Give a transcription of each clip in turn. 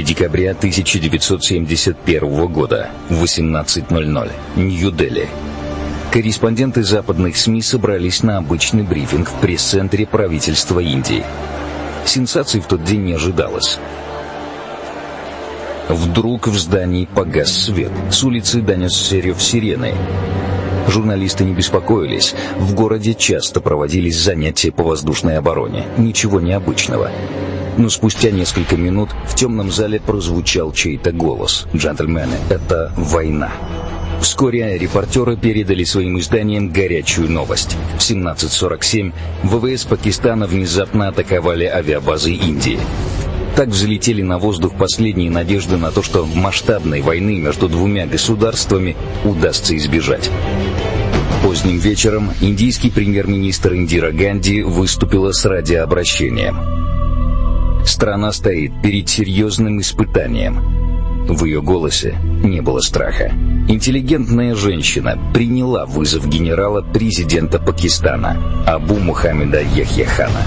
декабря 1971 года, 18.00, Нью-Дели. Корреспонденты западных СМИ собрались на обычный брифинг в пресс-центре правительства Индии. Сенсаций в тот день не ожидалось. Вдруг в здании погас свет. С улицы донесся рев сирены. Журналисты не беспокоились. В городе часто проводились занятия по воздушной обороне. Ничего необычного. Но спустя несколько минут в темном зале прозвучал чей-то голос. «Джентльмены, это война». Вскоре репортеры передали своим изданиям горячую новость. В 17.47 ВВС Пакистана внезапно атаковали авиабазы Индии. Так взлетели на воздух последние надежды на то, что масштабной войны между двумя государствами удастся избежать. Поздним вечером индийский премьер-министр Индира Ганди выступила с радиообращением. Страна стоит перед серьезным испытанием. В ее голосе не было страха. Интеллигентная женщина приняла вызов генерала президента Пакистана Абу Мухаммеда Яхьяхана.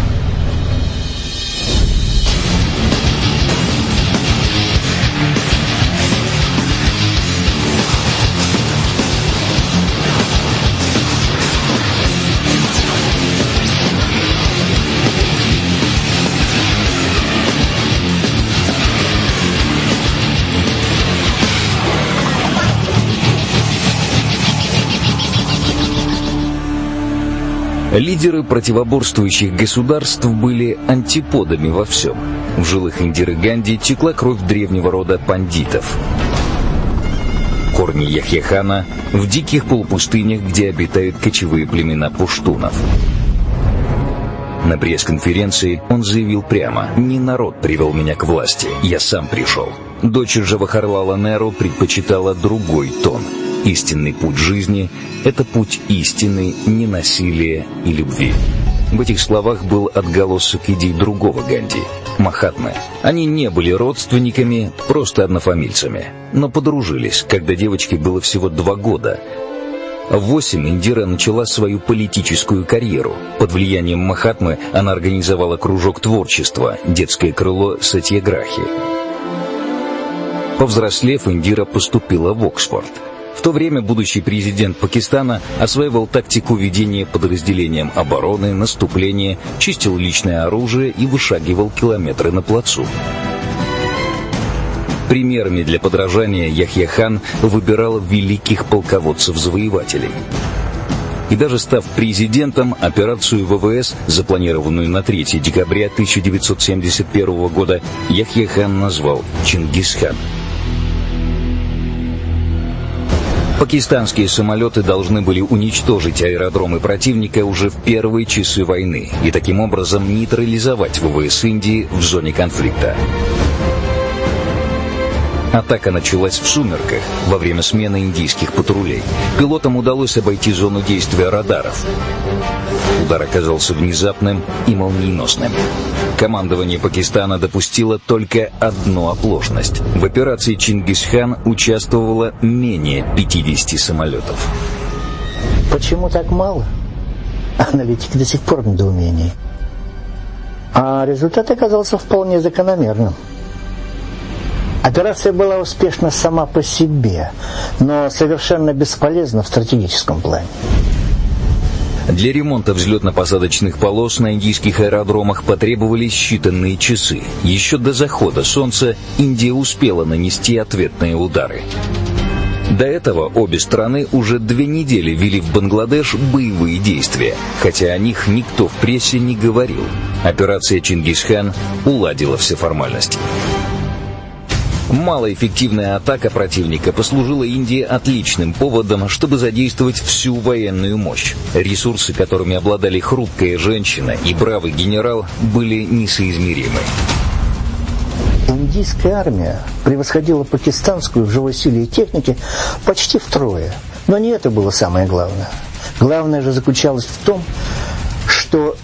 Лидеры противоборствующих государств были антиподами во всем. В жилых Индиры Ганди текла кровь древнего рода пандитов. Корни Яхьяхана в диких полупустынях, где обитают кочевые племена пуштунов. На пресс-конференции он заявил прямо «Не народ привел меня к власти, я сам пришел». Дочь Джавахарлала Неру предпочитала другой тон – Истинный путь жизни — это путь истины, ненасилия и любви. В этих словах был отголосок идей другого Ганди — Махатмы. Они не были родственниками, просто однофамильцами, но подружились, когда девочке было всего два года. В восемь Индира начала свою политическую карьеру. Под влиянием Махатмы она организовала кружок творчества, детское крыло Сатьяграхи. Повзрослев, Индира поступила в Оксфорд — в то время будущий президент Пакистана осваивал тактику ведения подразделением обороны, наступления, чистил личное оружие и вышагивал километры на плацу. Примерами для подражания Яхья-хан выбирал великих полководцев-завоевателей. И даже став президентом, операцию ВВС, запланированную на 3 декабря 1971 года, Яхья-хан назвал «Чингисхан». Пакистанские самолеты должны были уничтожить аэродромы противника уже в первые часы войны и таким образом нейтрализовать ВВС Индии в зоне конфликта. Атака началась в сумерках во время смены индийских патрулей. Пилотам удалось обойти зону действия радаров. Удар оказался внезапным и молниеносным. Командование Пакистана допустило только одну оплошность. В операции «Чингисхан» участвовало менее 50 самолетов. Почему так мало? Аналитики до сих пор в недоумении. А результат оказался вполне закономерным. Операция была успешна сама по себе, но совершенно бесполезна в стратегическом плане. Для ремонта взлетно-посадочных полос на индийских аэродромах потребовались считанные часы. Еще до захода солнца Индия успела нанести ответные удары. До этого обе страны уже две недели вели в Бангладеш боевые действия, хотя о них никто в прессе не говорил. Операция «Чингисхан» уладила все формальности. Малоэффективная атака противника послужила Индии отличным поводом, чтобы задействовать всю военную мощь. Ресурсы, которыми обладали хрупкая женщина и бравый генерал, были несоизмеримы. Индийская армия превосходила пакистанскую в живой силе и технике почти втрое. Но не это было самое главное. Главное же заключалось в том, что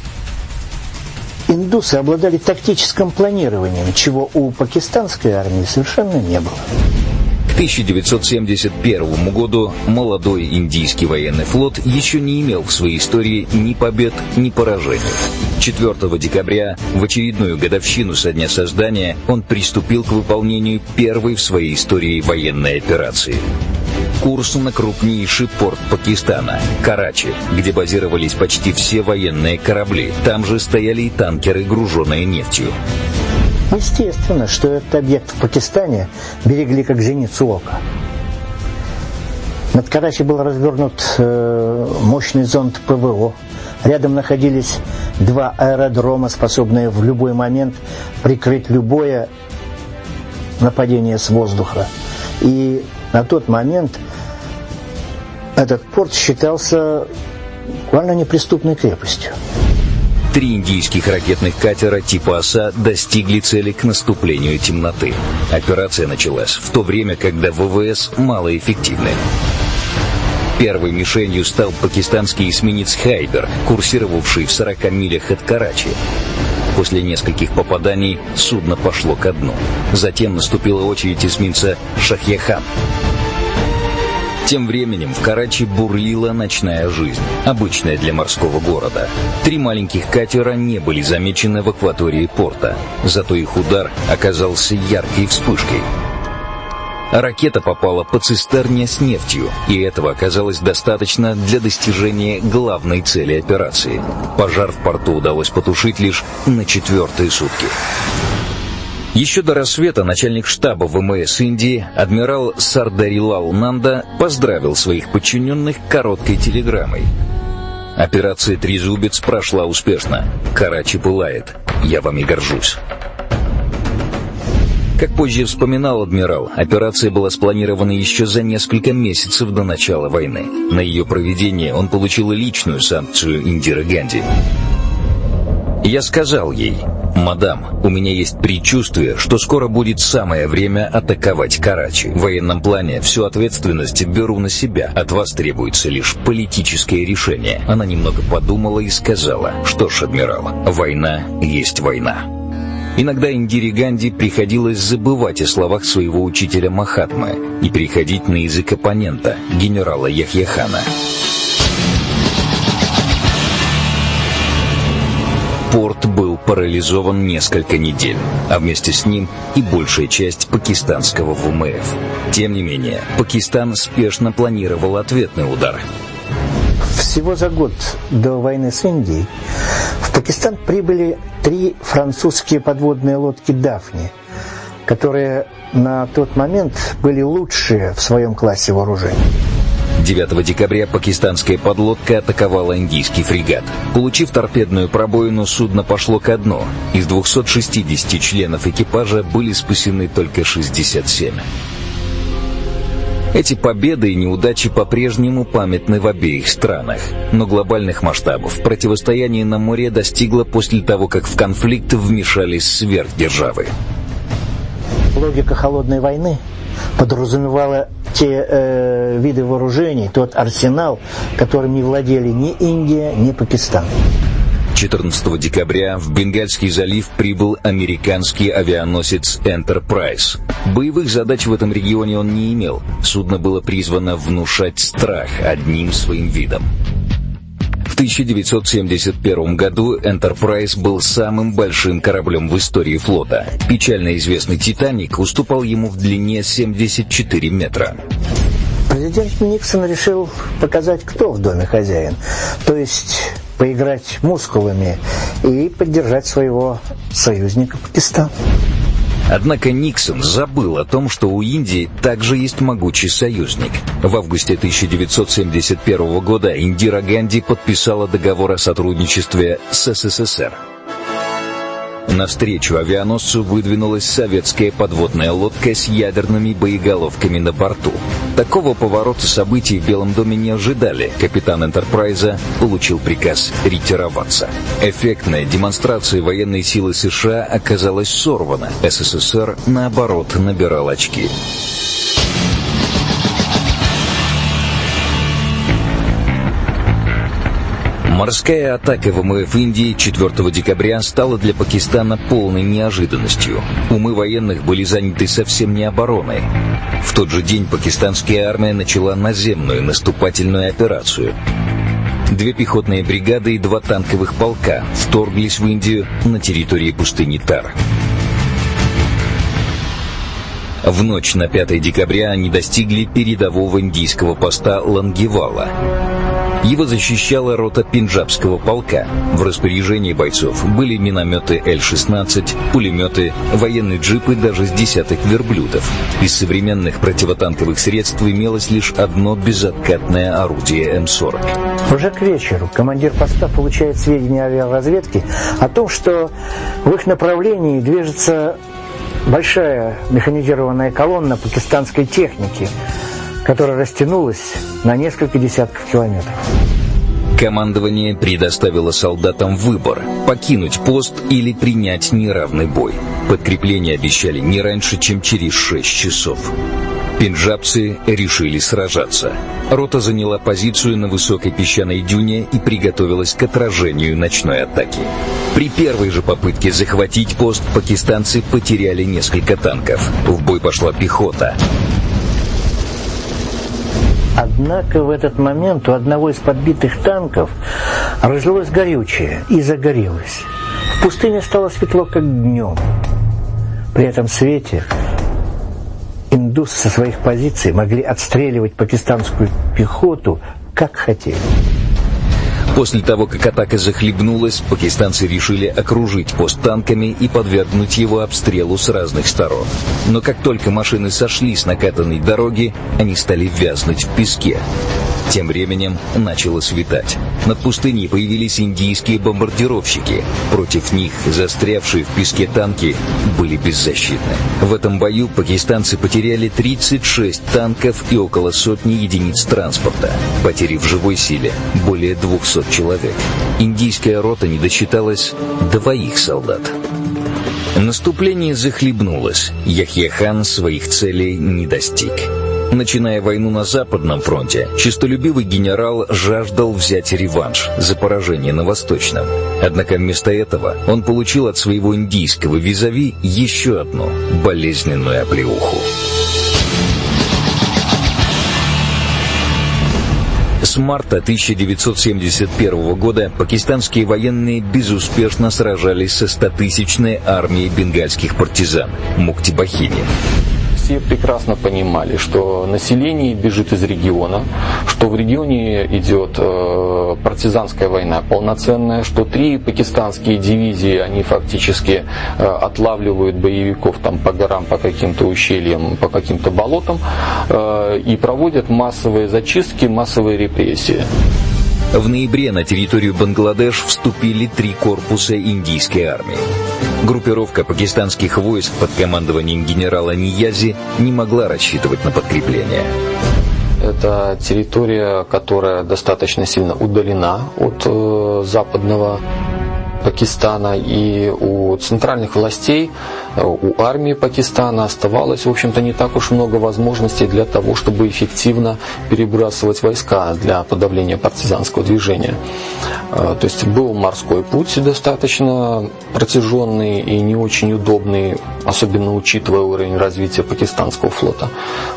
индусы обладали тактическим планированием, чего у пакистанской армии совершенно не было. К 1971 году молодой индийский военный флот еще не имел в своей истории ни побед, ни поражений. 4 декабря, в очередную годовщину со дня создания, он приступил к выполнению первой в своей истории военной операции. Курс на крупнейший порт Пакистана – Карачи, где базировались почти все военные корабли. Там же стояли и танкеры, груженные нефтью. Естественно, что этот объект в Пакистане берегли как зеницу ока. Над Карачи был развернут э, мощный зонд ПВО. Рядом находились два аэродрома, способные в любой момент прикрыть любое нападение с воздуха. И на тот момент этот порт считался буквально неприступной крепостью. Три индийских ракетных катера типа «Оса» достигли цели к наступлению темноты. Операция началась в то время, когда ВВС малоэффективны. Первой мишенью стал пакистанский эсминец «Хайбер», курсировавший в 40 милях от Карачи. После нескольких попаданий судно пошло ко дну. Затем наступила очередь эсминца «Шахьяхан». Тем временем в Карачи бурлила ночная жизнь, обычная для морского города. Три маленьких катера не были замечены в акватории порта, зато их удар оказался яркой вспышкой. Ракета попала по цистерне с нефтью, и этого оказалось достаточно для достижения главной цели операции. Пожар в порту удалось потушить лишь на четвертые сутки. Еще до рассвета начальник штаба ВМС Индии, адмирал Сардарилал Нанда, поздравил своих подчиненных короткой телеграммой. Операция «Трезубец» прошла успешно. Карачи пылает. Я вами горжусь. Как позже вспоминал адмирал, операция была спланирована еще за несколько месяцев до начала войны. На ее проведение он получил личную санкцию Индиры Ганди. Я сказал ей, «Мадам, у меня есть предчувствие, что скоро будет самое время атаковать Карачи. В военном плане всю ответственность беру на себя. От вас требуется лишь политическое решение». Она немного подумала и сказала, «Что ж, адмирал, война есть война». Иногда Индире Ганди приходилось забывать о словах своего учителя Махатмы и переходить на язык оппонента, генерала Яхьяхана. Порт был парализован несколько недель, а вместе с ним и большая часть пакистанского ВМФ. Тем не менее, Пакистан спешно планировал ответный удар. Всего за год до войны с Индией в Пакистан прибыли три французские подводные лодки «Дафни», которые на тот момент были лучшие в своем классе вооружения. 9 декабря пакистанская подлодка атаковала индийский фрегат. Получив торпедную пробоину, судно пошло ко дну. Из 260 членов экипажа были спасены только 67. Эти победы и неудачи по-прежнему памятны в обеих странах, но глобальных масштабов противостояние на море достигло после того, как в конфликт вмешались сверхдержавы. Логика холодной войны подразумевала те э, виды вооружений, тот арсенал, которым не владели ни Индия, ни Пакистан. 14 декабря в Бенгальский залив прибыл американский авианосец Enterprise. Боевых задач в этом регионе он не имел. Судно было призвано внушать страх одним своим видом. В 1971 году Enterprise был самым большим кораблем в истории флота. Печально известный «Титаник» уступал ему в длине 74 метра. Президент Никсон решил показать, кто в доме хозяин. То есть поиграть мускулами и поддержать своего союзника Пакистан. Однако Никсон забыл о том, что у Индии также есть могучий союзник. В августе 1971 года Индира Ганди подписала договор о сотрудничестве с СССР. Навстречу авианосцу выдвинулась советская подводная лодка с ядерными боеголовками на борту. Такого поворота событий в Белом доме не ожидали. Капитан Энтерпрайза получил приказ ретироваться. Эффектная демонстрация военной силы США оказалась сорвана. СССР, наоборот, набирал очки. Морская атака ВМФ Индии 4 декабря стала для Пакистана полной неожиданностью. Умы военных были заняты совсем не обороной. В тот же день пакистанская армия начала наземную наступательную операцию. Две пехотные бригады и два танковых полка вторглись в Индию на территории пустыни Тар. В ночь на 5 декабря они достигли передового индийского поста Лангевала. Его защищала рота пинджабского полка. В распоряжении бойцов были минометы Л-16, пулеметы, военные джипы даже с десяток верблюдов. Из современных противотанковых средств имелось лишь одно безоткатное орудие М-40. Уже к вечеру командир поста получает сведения авиаразведки о том, что в их направлении движется большая механизированная колонна пакистанской техники – которая растянулась на несколько десятков километров. Командование предоставило солдатам выбор – покинуть пост или принять неравный бой. Подкрепление обещали не раньше, чем через 6 часов. Пенджабцы решили сражаться. Рота заняла позицию на высокой песчаной дюне и приготовилась к отражению ночной атаки. При первой же попытке захватить пост пакистанцы потеряли несколько танков. В бой пошла пехота. Однако в этот момент у одного из подбитых танков разлилось горючее и загорелось. В пустыне стало светло, как днем. При этом свете индусы со своих позиций могли отстреливать пакистанскую пехоту, как хотели. После того, как атака захлебнулась, пакистанцы решили окружить пост танками и подвергнуть его обстрелу с разных сторон. Но как только машины сошли с накатанной дороги, они стали вязнуть в песке. Тем временем начало светать. Над пустыней появились индийские бомбардировщики. Против них застрявшие в песке танки были беззащитны. В этом бою пакистанцы потеряли 36 танков и около сотни единиц транспорта. Потери в живой силе более 200 человек. Индийская рота не досчиталась двоих солдат. Наступление захлебнулось. Яхья-хан своих целей не достиг. Начиная войну на Западном фронте, честолюбивый генерал жаждал взять реванш за поражение на Восточном. Однако вместо этого он получил от своего индийского визави еще одну болезненную оплеуху. С марта 1971 года пакистанские военные безуспешно сражались со стотысячной армией бенгальских партизан Муктибахини все прекрасно понимали, что население бежит из региона, что в регионе идет э, партизанская война полноценная, что три пакистанские дивизии, они фактически э, отлавливают боевиков там по горам, по каким-то ущельям, по каким-то болотам э, и проводят массовые зачистки, массовые репрессии. В ноябре на территорию Бангладеш вступили три корпуса индийской армии. Группировка пакистанских войск под командованием генерала Ниязи не могла рассчитывать на подкрепление. Это территория, которая достаточно сильно удалена от э, западного Пакистана и у центральных властей, у армии Пакистана оставалось, в общем-то, не так уж много возможностей для того, чтобы эффективно перебрасывать войска для подавления партизанского движения. Э, то есть был морской путь достаточно протяженный и не очень удобный, особенно учитывая уровень развития пакистанского флота,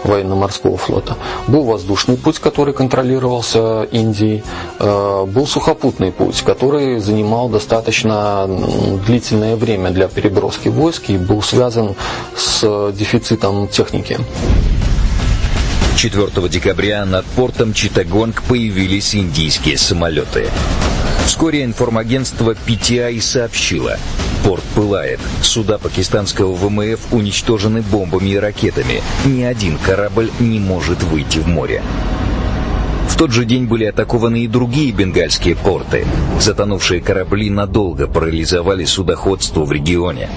военно-морского флота. Был воздушный путь, который контролировался Индией. Э, был сухопутный путь, который занимал достаточно достаточно длительное время для переброски войск и был связан с дефицитом техники. 4 декабря над портом Читагонг появились индийские самолеты. Вскоре информагентство PTI сообщило. Порт пылает. Суда пакистанского ВМФ уничтожены бомбами и ракетами. Ни один корабль не может выйти в море. В тот же день были атакованы и другие бенгальские порты. Затонувшие корабли надолго парализовали судоходство в регионе.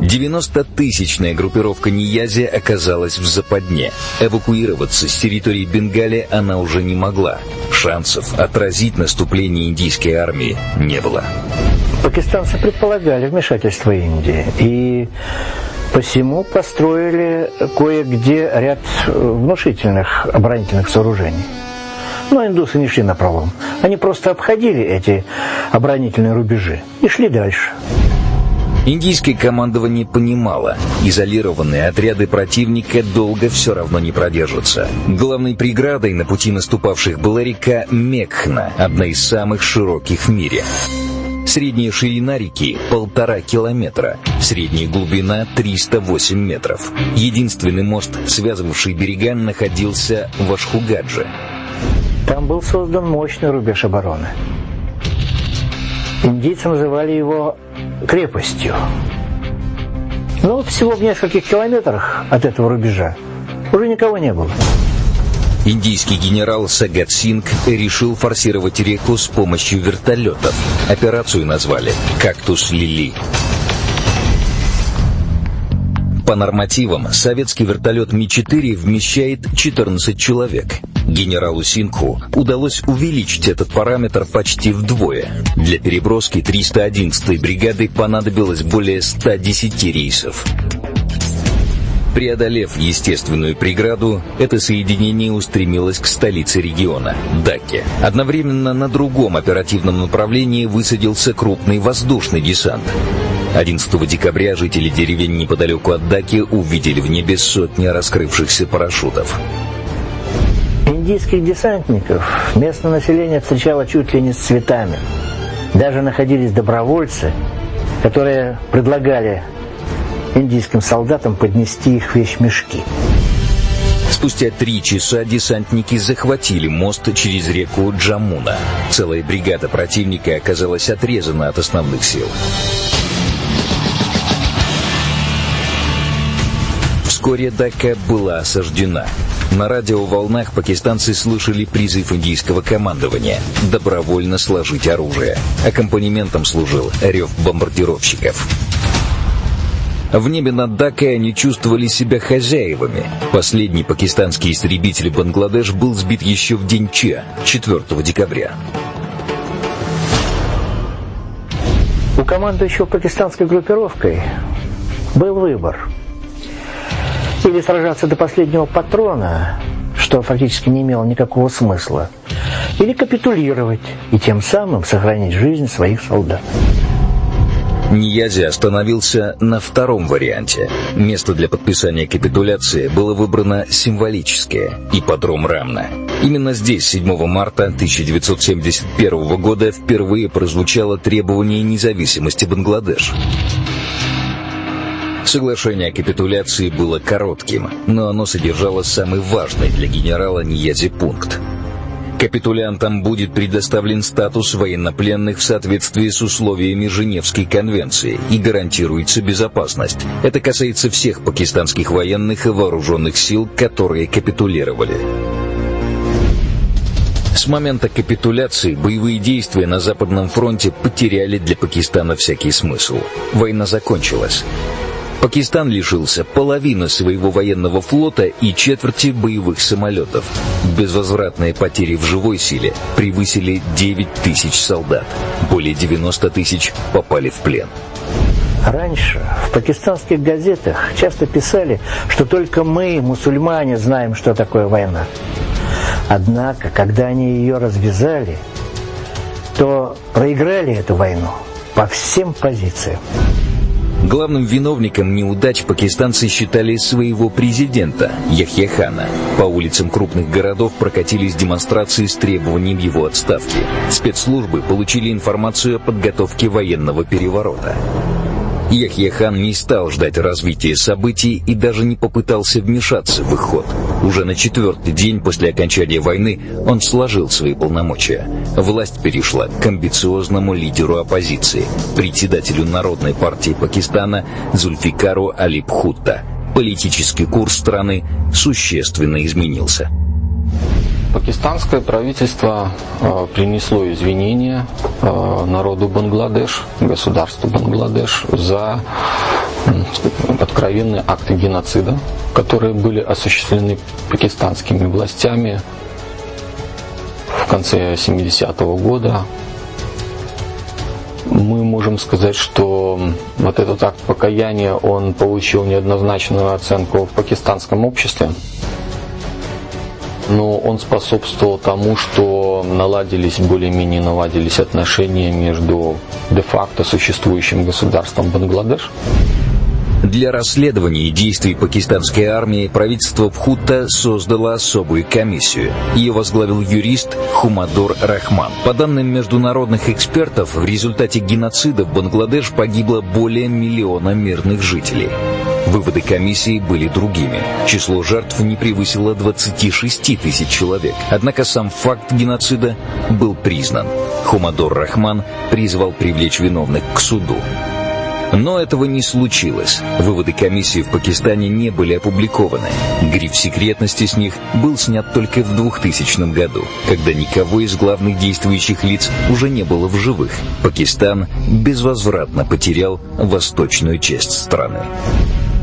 90-тысячная группировка Ниязи оказалась в западне. Эвакуироваться с территории Бенгалии она уже не могла. Шансов отразить наступление индийской армии не было. Пакистанцы предполагали вмешательство Индии и посему построили кое-где ряд внушительных оборонительных сооружений. Но индусы не шли на пролом. Они просто обходили эти оборонительные рубежи и шли дальше. Индийское командование понимало, изолированные отряды противника долго все равно не продержатся. Главной преградой на пути наступавших была река Мекхна, одна из самых широких в мире. Средняя ширина реки – полтора километра, средняя глубина – 308 метров. Единственный мост, связывавший берега, находился в Ашхугадже. Там был создан мощный рубеж обороны. Индийцы называли его крепостью. Но всего в нескольких километрах от этого рубежа уже никого не было. Индийский генерал Сагат Синг решил форсировать реку с помощью вертолетов. Операцию назвали «Кактус Лили». По нормативам, советский вертолет Ми-4 вмещает 14 человек. Генералу Синху удалось увеличить этот параметр почти вдвое. Для переброски 311-й бригады понадобилось более 110 рейсов. Преодолев естественную преграду, это соединение устремилось к столице региона – Даке. Одновременно на другом оперативном направлении высадился крупный воздушный десант. 11 декабря жители деревень неподалеку от Даки увидели в небе сотни раскрывшихся парашютов. Индийских десантников местное население встречало чуть ли не с цветами. Даже находились добровольцы, которые предлагали индийским солдатам поднести их вещмешки. Спустя три часа десантники захватили мост через реку Джамуна. Целая бригада противника оказалась отрезана от основных сил. Вскоре Дака была осаждена. На радиоволнах пакистанцы слышали призыв индийского командования добровольно сложить оружие. Аккомпанементом служил рев бомбардировщиков. В небе над Дакой они чувствовали себя хозяевами. Последний пакистанский истребитель Бангладеш был сбит еще в день Че, 4 декабря. У командующего пакистанской группировкой был выбор – или сражаться до последнего патрона, что фактически не имело никакого смысла, или капитулировать и тем самым сохранить жизнь своих солдат. Ниязи остановился на втором варианте. Место для подписания капитуляции было выбрано символическое – ипподром Рамна. Именно здесь 7 марта 1971 года впервые прозвучало требование независимости Бангладеш. Соглашение о капитуляции было коротким, но оно содержало самый важный для генерала Ниязи пункт. Капитулянтам будет предоставлен статус военнопленных в соответствии с условиями Женевской конвенции и гарантируется безопасность. Это касается всех пакистанских военных и вооруженных сил, которые капитулировали. С момента капитуляции боевые действия на Западном фронте потеряли для Пакистана всякий смысл. Война закончилась. Пакистан лишился половины своего военного флота и четверти боевых самолетов. Безвозвратные потери в живой силе превысили 9 тысяч солдат. Более 90 тысяч попали в плен. Раньше в пакистанских газетах часто писали, что только мы, мусульмане, знаем, что такое война. Однако, когда они ее развязали, то проиграли эту войну по всем позициям. Главным виновником неудач пакистанцы считали своего президента, Яхьяхана. По улицам крупных городов прокатились демонстрации с требованием его отставки. Спецслужбы получили информацию о подготовке военного переворота. Яхьяхан не стал ждать развития событий и даже не попытался вмешаться в их ход. Уже на четвертый день после окончания войны он сложил свои полномочия. Власть перешла к амбициозному лидеру оппозиции, председателю Народной партии Пакистана Зульфикару Алипхутта. Политический курс страны существенно изменился. Пакистанское правительство э, принесло извинения э, народу Бангладеш, государству Бангладеш за откровенные акты геноцида, которые были осуществлены пакистанскими властями в конце 70-го года. Мы можем сказать, что вот этот акт покаяния, он получил неоднозначную оценку в пакистанском обществе. Но он способствовал тому, что наладились, более-менее наладились отношения между де-факто существующим государством Бангладеш для расследования действий пакистанской армии правительство Пхута создало особую комиссию. Ее возглавил юрист Хумадор Рахман. По данным международных экспертов, в результате геноцида в Бангладеш погибло более миллиона мирных жителей. Выводы комиссии были другими. Число жертв не превысило 26 тысяч человек. Однако сам факт геноцида был признан. Хумадор Рахман призвал привлечь виновных к суду. Но этого не случилось. Выводы комиссии в Пакистане не были опубликованы. Гриф секретности с них был снят только в 2000 году, когда никого из главных действующих лиц уже не было в живых. Пакистан безвозвратно потерял восточную часть страны.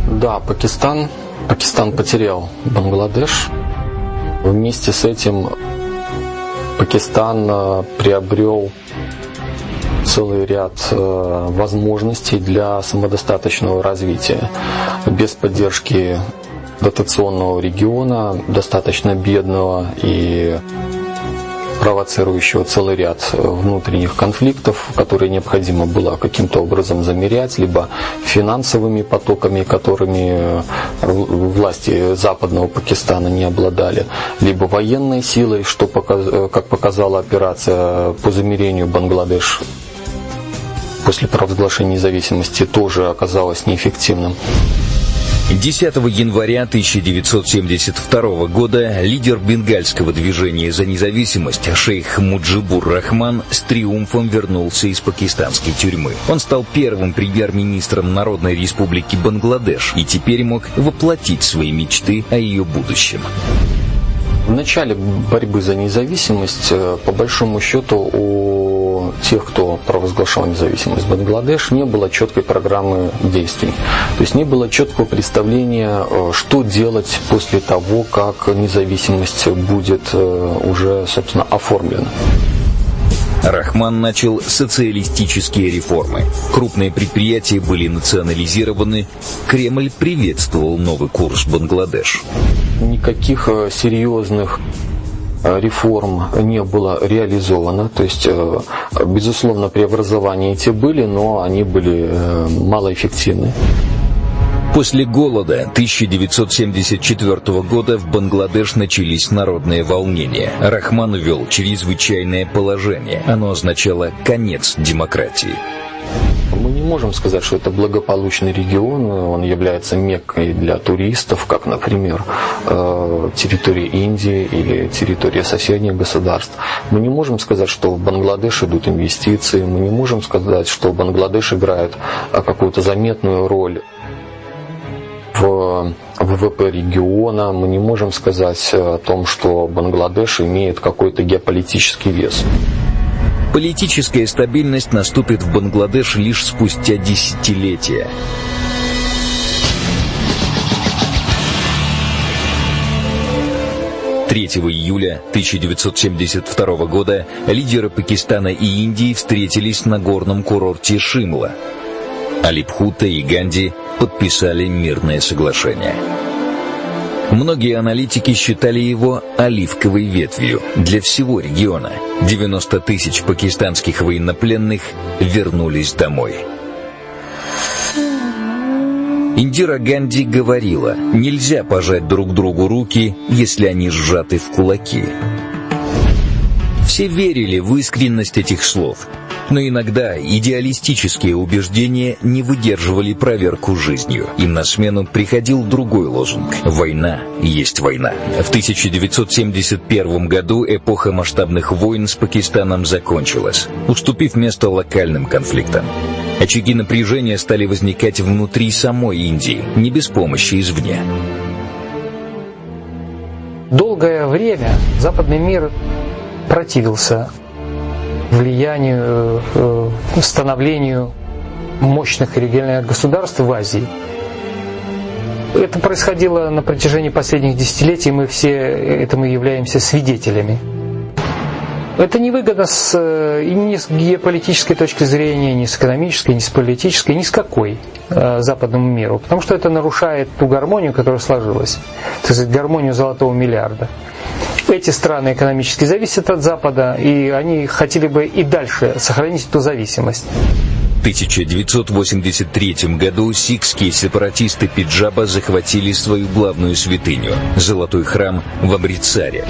Да, Пакистан, Пакистан потерял Бангладеш. Вместе с этим Пакистан э, приобрел целый ряд э, возможностей для самодостаточного развития. Без поддержки дотационного региона, достаточно бедного и провоцирующего целый ряд э, внутренних конфликтов, которые необходимо было каким-то образом замерять, либо финансовыми потоками, которыми э, власти западного Пакистана не обладали, либо военной силой, что, как показала операция по замерению Бангладеш после провозглашения независимости тоже оказалось неэффективным. 10 января 1972 года лидер бенгальского движения за независимость шейх Муджибур Рахман с триумфом вернулся из пакистанской тюрьмы. Он стал первым премьер-министром Народной Республики Бангладеш и теперь мог воплотить свои мечты о ее будущем. В начале борьбы за независимость, э, по большому счету, у тех, кто провозглашал независимость Бангладеш, не было четкой программы действий. То есть не было четкого представления, э, что делать после того, как независимость будет э, уже, собственно, оформлена. Рахман начал социалистические реформы. Крупные предприятия были национализированы. Кремль приветствовал новый курс Бангладеш. Никаких э, серьезных реформ не было реализовано. То есть, э, безусловно, преобразования эти были, но они были малоэффективны. После голода 1974 года в Бангладеш начались народные волнения. Рахман ввел чрезвычайное положение. Оно означало конец демократии. Можем сказать, что это благополучный регион, он является меккой для туристов, как, например, э, территория Индии или территория соседних государств. Мы не можем сказать, что в Бангладеш идут инвестиции, мы не можем сказать, что Бангладеш играет э, какую-то заметную роль в ВВП региона, мы не можем сказать о том, что Бангладеш имеет какой-то геополитический вес. Политическая стабильность наступит в Бангладеш лишь спустя десятилетия. 3 июля 1972 года лидеры Пакистана и Индии встретились на горном курорте Шимла. Алипхута и Ганди подписали мирное соглашение. Многие аналитики считали его оливковой ветвью для всего региона. 90 тысяч пакистанских военнопленных вернулись домой. Индира Ганди говорила, нельзя пожать друг другу руки, если они сжаты в кулаки. Все верили в искренность этих слов, но иногда идеалистические убеждения не выдерживали проверку жизнью. Им на смену приходил другой лозунг «Война есть война». В 1971 году эпоха масштабных войн с Пакистаном закончилась, уступив место локальным конфликтам. Очаги напряжения стали возникать внутри самой Индии, не без помощи извне. Долгое время западный мир противился влиянию, э, становлению мощных региональных государств в Азии. Это происходило на протяжении последних десятилетий, мы все этому являемся свидетелями. Это невыгодно с, э, ни с геополитической точки зрения, ни с экономической, ни с политической, ни с какой э, западному миру, потому что это нарушает ту гармонию, которая сложилась, то есть гармонию золотого миллиарда. Эти страны экономически зависят от Запада, и они хотели бы и дальше сохранить эту зависимость. В 1983 году сикские сепаратисты Пиджаба захватили свою главную святыню – золотой храм в Амрицаре.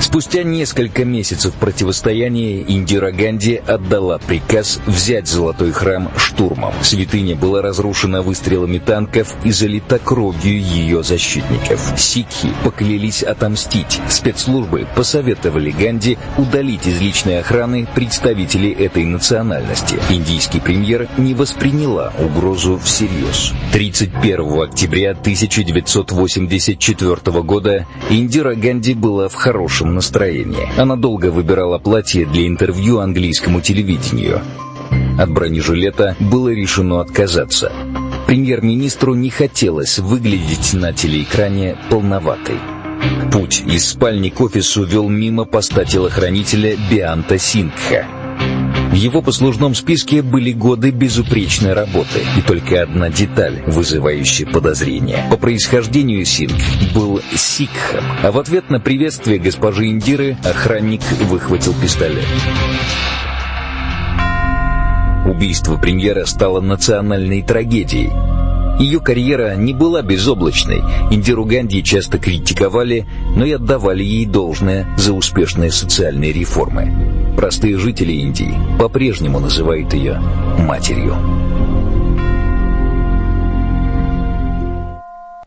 Спустя несколько месяцев противостояния Индира Ганди отдала приказ взять Золотой храм штурмом. Святыня была разрушена выстрелами танков и залита кровью ее защитников. Сикхи поклялись отомстить. Спецслужбы посоветовали Ганди удалить из личной охраны представителей этой национальности. Индийский премьер не восприняла угрозу всерьез. 31 октября 1984 года Индира Ганди была в хорошем хорошем настроении. Она долго выбирала платье для интервью английскому телевидению. От бронежилета было решено отказаться. Премьер-министру не хотелось выглядеть на телеэкране полноватой. Путь из спальни к офису вел мимо поста телохранителя Бианта Сингха. В его послужном списке были годы безупречной работы и только одна деталь, вызывающая подозрения. По происхождению Синг был сикхом, а в ответ на приветствие госпожи Индиры охранник выхватил пистолет. Убийство премьера стало национальной трагедией. Ее карьера не была безоблачной. Индиру Ганди часто критиковали, но и отдавали ей должное за успешные социальные реформы. Простые жители Индии по-прежнему называют ее матерью.